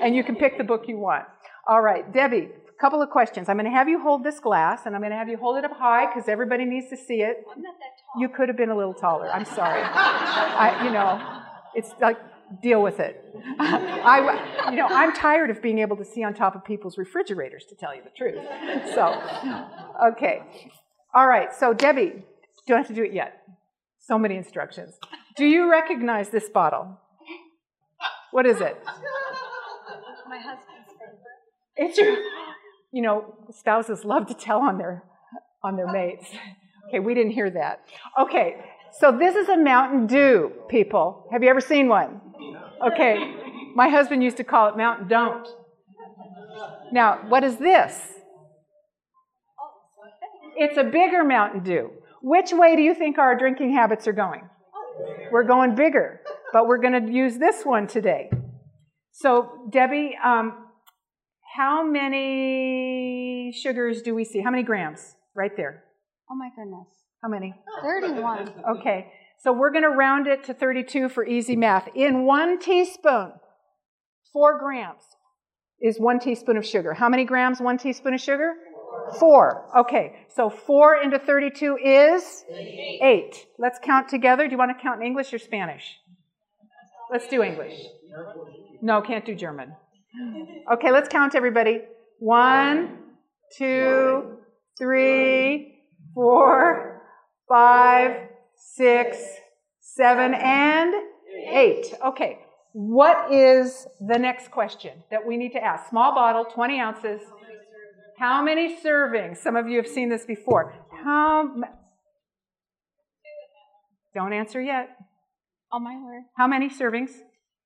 [SPEAKER 2] And you can pick the book you want. All right, Debbie, a couple of questions. I'm going to have you hold this glass, and I'm going to have you hold it up high because everybody needs to see it.
[SPEAKER 3] I'm not that tall.
[SPEAKER 2] You could have been a little taller. I'm sorry. I, you know, it's like deal with it. I, you know, I'm tired of being able to see on top of people's refrigerators, to tell you the truth. So, okay. All right, so Debbie, don't have to do it yet. So many instructions. Do you recognize this bottle? What is it?
[SPEAKER 3] My husband's favorite.
[SPEAKER 2] It's your, you know, spouses love to tell on their on their mates. Okay, we didn't hear that. Okay, so this is a Mountain Dew, people. Have you ever seen one? Okay, my husband used to call it Mountain Don't. Now, what is this? It's a bigger Mountain Dew. Which way do you think our drinking habits are going? We're going bigger, but we're going to use this one today. So, Debbie, um, how many sugars do we see? How many grams? Right there.
[SPEAKER 3] Oh my goodness.
[SPEAKER 2] How many?
[SPEAKER 3] 31.
[SPEAKER 2] Okay, so we're going to round it to 32 for easy math. In one teaspoon, four grams is one teaspoon of sugar. How many grams, one teaspoon of sugar? Four. Okay, so four into 32 is eight. Let's count together. Do you want to count in English or Spanish? Let's do English. No, can't do German. Okay, let's count everybody. One, two, three, four, five, six, seven, and eight. Okay, what is the next question that we need to ask? Small bottle, 20 ounces. How many servings? Some of you have seen this before. How? Don't answer yet.
[SPEAKER 3] Oh my word.
[SPEAKER 2] How many servings?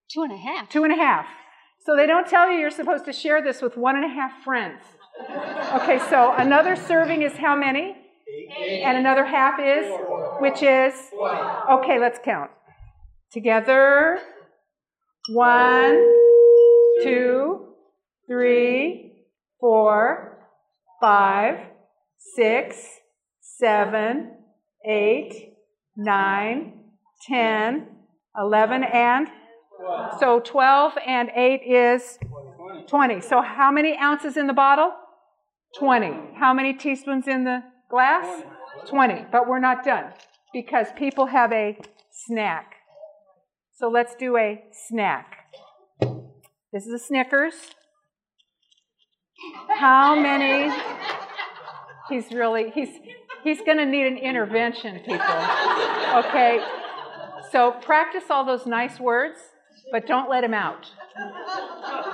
[SPEAKER 3] Two and a half.
[SPEAKER 2] Two and a half. So they don't tell you you're supposed to share this with one and a half friends. Okay, so another serving is how many? Eight. And another half is? Which is? Okay, let's count. Together. One, two, three, four, five, six, seven, eight, nine, ten, eleven, and so 12 and 8 is 20. So how many ounces in the bottle? 20. How many teaspoons in the glass? 20. But we're not done because people have a snack. So let's do a snack. This is a Snickers. How many? He's really, he's, he's going to need an intervention, people. Okay? So practice all those nice words but don't let him out.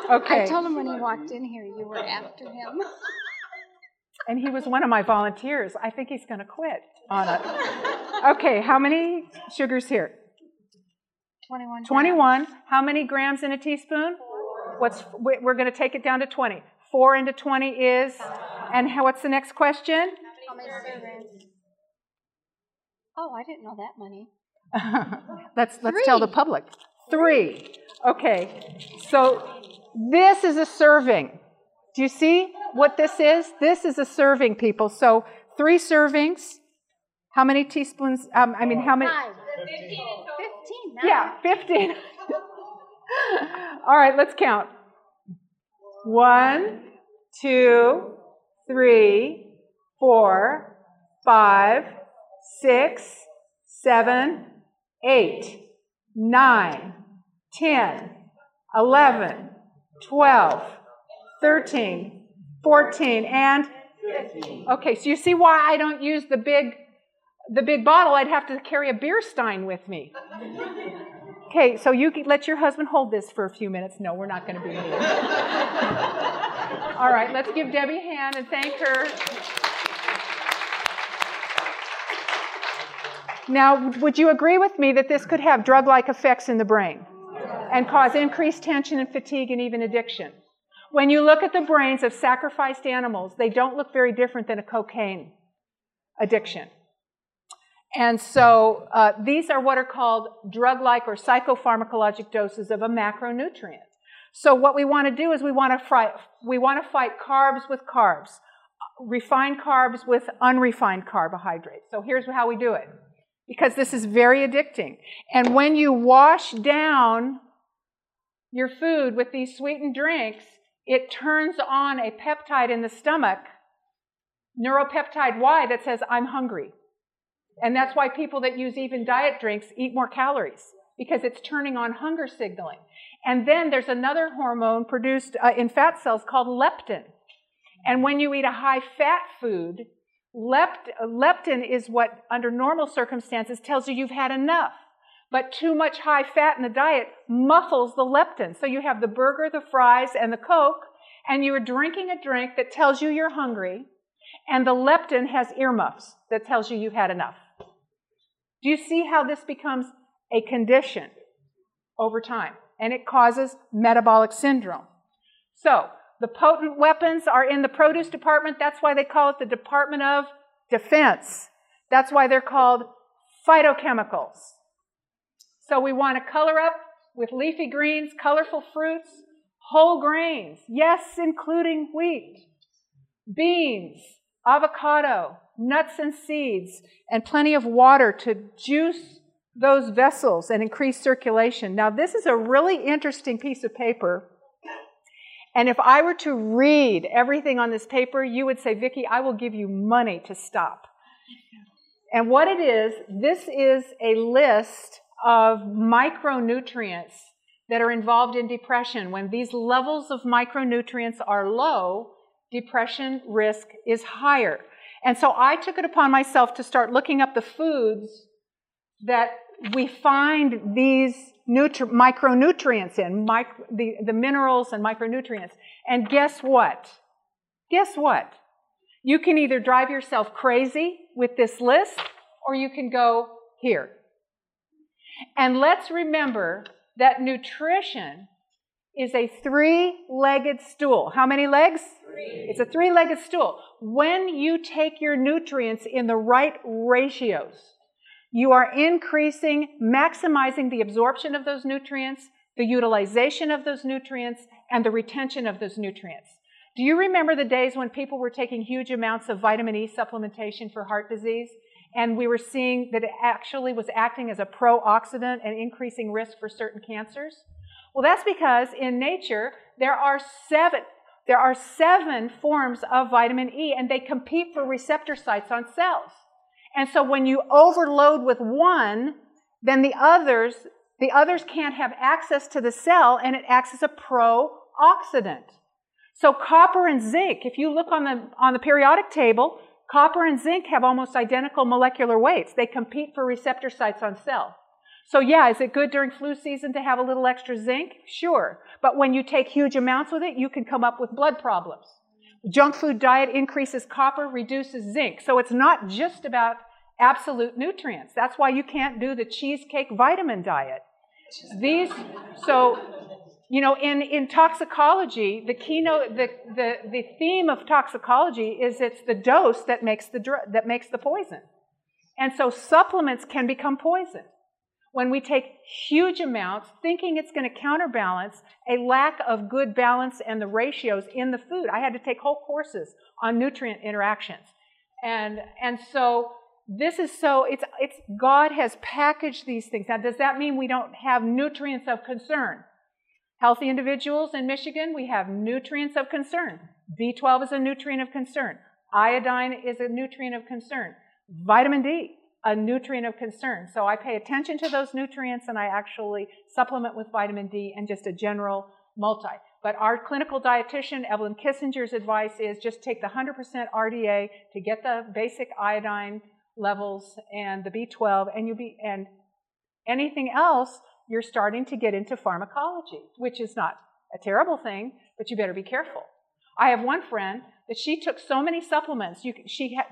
[SPEAKER 2] Okay.
[SPEAKER 3] I told him when he walked in here you were after him.
[SPEAKER 2] and he was one of my volunteers. I think he's going to quit on it. Okay, how many sugars here?
[SPEAKER 3] 21.
[SPEAKER 2] 21. How many grams in a teaspoon? Four. What's we're going to take it down to 20. 4 into 20 is and what's the next question?
[SPEAKER 3] How many servings? Oh, I didn't know that money.
[SPEAKER 2] let's let's tell the public. Three. Okay, so this is a serving. Do you see what this is? This is a serving, people. So three servings. How many teaspoons? Um, I mean, how many?
[SPEAKER 3] Five. 15. 15
[SPEAKER 2] yeah, 15. All right, let's count. One, two, three, four, five, six, seven, eight, nine, 10, 11, 12, 13, 14, and 15. Okay, so you see why I don't use the big the big bottle, I'd have to carry a beer stein with me. Okay, so you let your husband hold this for a few minutes. No, we're not going to be. All right, let's give Debbie a hand and thank her. Now, would you agree with me that this could have drug like effects in the brain and cause increased tension and fatigue and even addiction? When you look at the brains of sacrificed animals, they don't look very different than a cocaine addiction. And so uh, these are what are called drug like or psychopharmacologic doses of a macronutrient. So what we want to do is we want to fight, we want to fight carbs with carbs, refined carbs with unrefined carbohydrates. So here's how we do it because this is very addicting. And when you wash down your food with these sweetened drinks, it turns on a peptide in the stomach, neuropeptide Y, that says, I'm hungry. And that's why people that use even diet drinks eat more calories, because it's turning on hunger signaling. And then there's another hormone produced uh, in fat cells called leptin. And when you eat a high fat food, Lept, leptin is what, under normal circumstances, tells you you've had enough. But too much high fat in the diet muffles the leptin. So you have the burger, the fries, and the Coke, and you are drinking a drink that tells you you're hungry, and the leptin has earmuffs that tells you you've had enough. Do you see how this becomes a condition over time? And it causes metabolic syndrome. So, the potent weapons are in the produce department. That's why they call it the Department of Defense. That's why they're called phytochemicals. So we want to color up with leafy greens, colorful fruits, whole grains, yes, including wheat, beans, avocado, nuts and seeds, and plenty of water to juice those vessels and increase circulation. Now, this is a really interesting piece of paper and if I were to read everything on this paper, you would say, Vicki, I will give you money to stop. And what it is, this is a list of micronutrients that are involved in depression. When these levels of micronutrients are low, depression risk is higher. And so I took it upon myself to start looking up the foods that we find these nutri- micronutrients in, micro, the, the minerals and micronutrients. And guess what? Guess what? You can either drive yourself crazy with this list or you can go here. And let's remember that nutrition is a three legged stool. How many legs? Three. It's a three legged stool. When you take your nutrients in the right ratios, you are increasing, maximizing the absorption of those nutrients, the utilization of those nutrients, and the retention of those nutrients. Do you remember the days when people were taking huge amounts of vitamin E supplementation for heart disease? And we were seeing that it actually was acting as a pro-oxidant and increasing risk for certain cancers? Well, that's because in nature, there are seven, there are seven forms of vitamin E, and they compete for receptor sites on cells. And so when you overload with one, then the others, the others can't have access to the cell, and it acts as a pro-oxidant. So copper and zinc, if you look on the, on the periodic table, copper and zinc have almost identical molecular weights. They compete for receptor sites on cell. So yeah, is it good during flu season to have a little extra zinc? Sure. But when you take huge amounts with it, you can come up with blood problems. Junk food diet increases copper, reduces zinc. So it's not just about absolute nutrients. That's why you can't do the cheesecake vitamin diet. These, so, you know, in, in toxicology, the keynote, the, the, the theme of toxicology is it's the dose that makes the, dr- that makes the poison. And so supplements can become poison when we take huge amounts, thinking it's going to counterbalance a lack of good balance and the ratios in the food. I had to take whole courses on nutrient interactions. And, and so this is so, it's, it's, God has packaged these things. Now, does that mean we don't have nutrients of concern? Healthy individuals in Michigan, we have nutrients of concern. B12 is a nutrient of concern. Iodine is a nutrient of concern. Vitamin D, a nutrient of concern. So I pay attention to those nutrients and I actually supplement with vitamin D and just a general multi. But our clinical dietitian, Evelyn Kissinger's advice is just take the 100% RDA to get the basic iodine levels and the B12 and you be and anything else you're starting to get into pharmacology, which is not a terrible thing, but you better be careful. I have one friend that she took so many supplements. You, she had,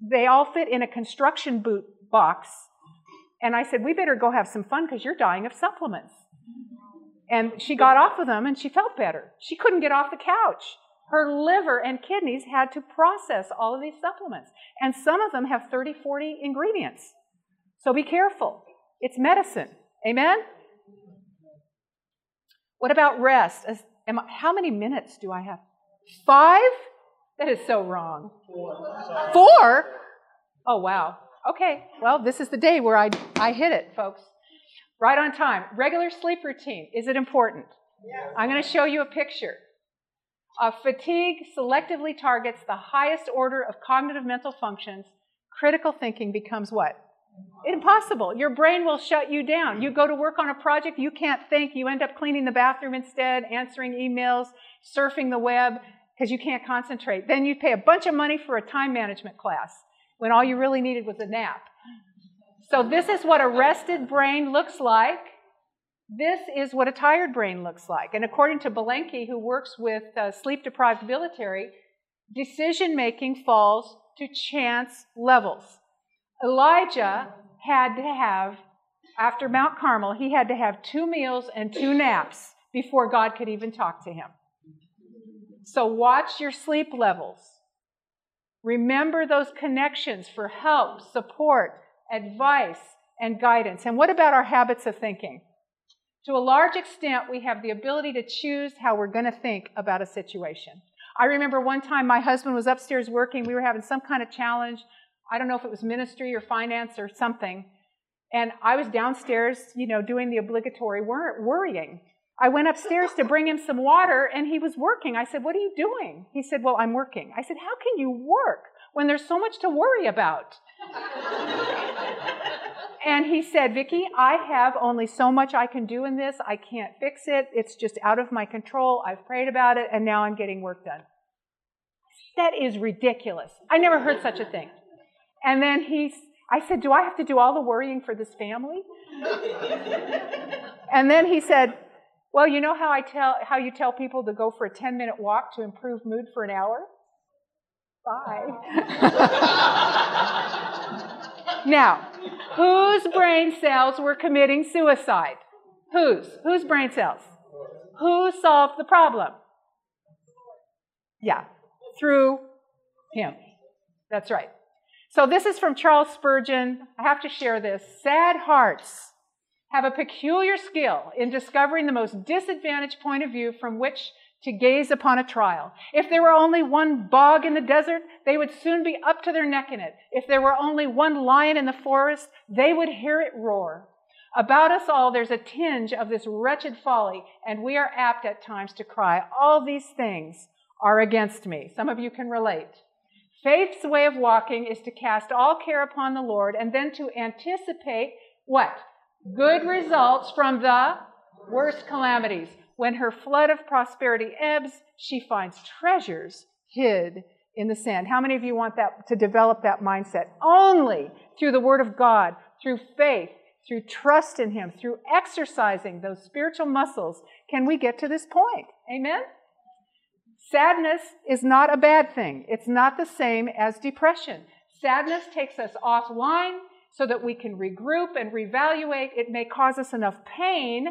[SPEAKER 2] they all fit in a construction boot box. And I said, We better go have some fun because you're dying of supplements. And she got off of them and she felt better. She couldn't get off the couch. Her liver and kidneys had to process all of these supplements. And some of them have 30, 40 ingredients. So be careful. It's medicine. Amen? What about rest? How many minutes do I have? Five? That is so wrong. Four? Oh, wow. Okay, well, this is the day where I, I hit it, folks. Right on time. Regular sleep routine. Is it important? Yeah. I'm going to show you a picture. Uh, fatigue selectively targets the highest order of cognitive mental functions. Critical thinking becomes what? Impossible. Your brain will shut you down. You go to work on a project, you can't think. You end up cleaning the bathroom instead, answering emails, surfing the web because you can't concentrate. Then you pay a bunch of money for a time management class when all you really needed was a nap. So, this is what a rested brain looks like. This is what a tired brain looks like. And according to Belenky, who works with uh, sleep deprived military, decision making falls to chance levels. Elijah had to have, after Mount Carmel, he had to have two meals and two naps before God could even talk to him. So watch your sleep levels. Remember those connections for help, support, advice, and guidance. And what about our habits of thinking? To a large extent, we have the ability to choose how we're going to think about a situation. I remember one time my husband was upstairs working. We were having some kind of challenge. I don't know if it was ministry or finance or something. And I was downstairs, you know, doing the obligatory wor- worrying. I went upstairs to bring him some water and he was working. I said, What are you doing? He said, Well, I'm working. I said, How can you work when there's so much to worry about? and he said, Vicki, I have only so much I can do in this. I can't fix it. It's just out of my control. I've prayed about it and now I'm getting work done. That is ridiculous. I never heard such a thing. And then he, I said, Do I have to do all the worrying for this family? and then he said, well, you know how I tell how you tell people to go for a 10 minute walk to improve mood for an hour? Bye. now, whose brain cells were committing suicide? Whose? Whose brain cells? Who solved the problem? Yeah, through him. That's right. So this is from Charles Spurgeon. I have to share this. Sad hearts have a peculiar skill in discovering the most disadvantaged point of view from which to gaze upon a trial. If there were only one bog in the desert, they would soon be up to their neck in it. If there were only one lion in the forest, they would hear it roar. About us all, there's a tinge of this wretched folly, and we are apt at times to cry, All these things are against me. Some of you can relate. Faith's way of walking is to cast all care upon the Lord and then to anticipate what? Good results from the worst calamities. When her flood of prosperity ebbs, she finds treasures hid in the sand. How many of you want that to develop that mindset? Only through the Word of God, through faith, through trust in Him, through exercising those spiritual muscles, can we get to this point. Amen? Sadness is not a bad thing. It's not the same as depression. Sadness takes us offline so that we can regroup and reevaluate. It may cause us enough pain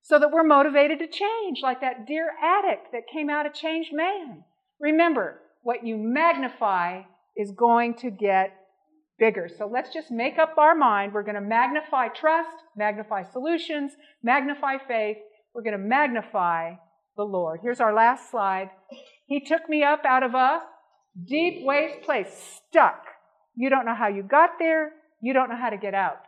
[SPEAKER 2] so that we're motivated to change, like that dear addict that came out a changed man. Remember, what you magnify is going to get bigger. So let's just make up our mind. We're going to magnify trust, magnify solutions, magnify faith. We're going to magnify the Lord. Here's our last slide. He took me up out of a deep waste place, stuck. You don't know how you got there. You don't know how to get out.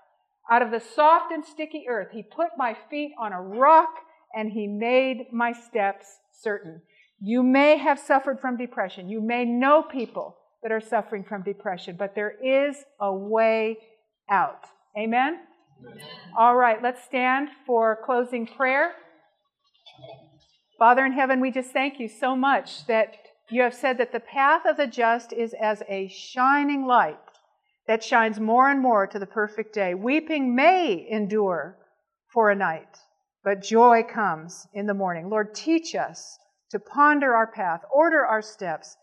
[SPEAKER 2] Out of the soft and sticky earth, he put my feet on a rock and he made my steps certain. You may have suffered from depression. You may know people that are suffering from depression, but there is a way out. Amen? Amen? All right, let's stand for closing prayer. Father in heaven, we just thank you so much that you have said that the path of the just is as a shining light that shines more and more to the perfect day. Weeping may endure for a night, but joy comes in the morning. Lord, teach us to ponder our path, order our steps.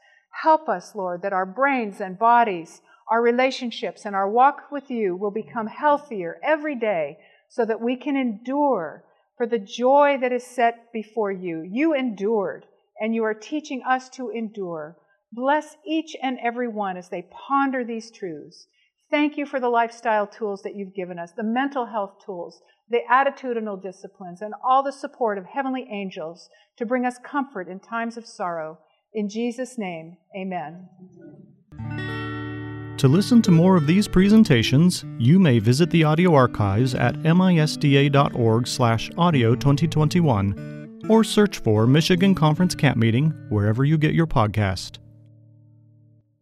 [SPEAKER 2] Help us, Lord, that our brains and bodies, our relationships, and our walk with you will become healthier every day so that we can endure for the joy that is set before you. You endured, and you are teaching us to endure. Bless each and every one as they ponder these truths. Thank you for the lifestyle tools that you've given us, the mental health tools, the attitudinal disciplines, and all the support of heavenly angels to bring us comfort in times of sorrow. In Jesus' name, amen.
[SPEAKER 1] To listen to more of these presentations, you may visit the audio archives at misda.org/audio 2021 or search for Michigan Conference Camp Meeting wherever you get your podcast.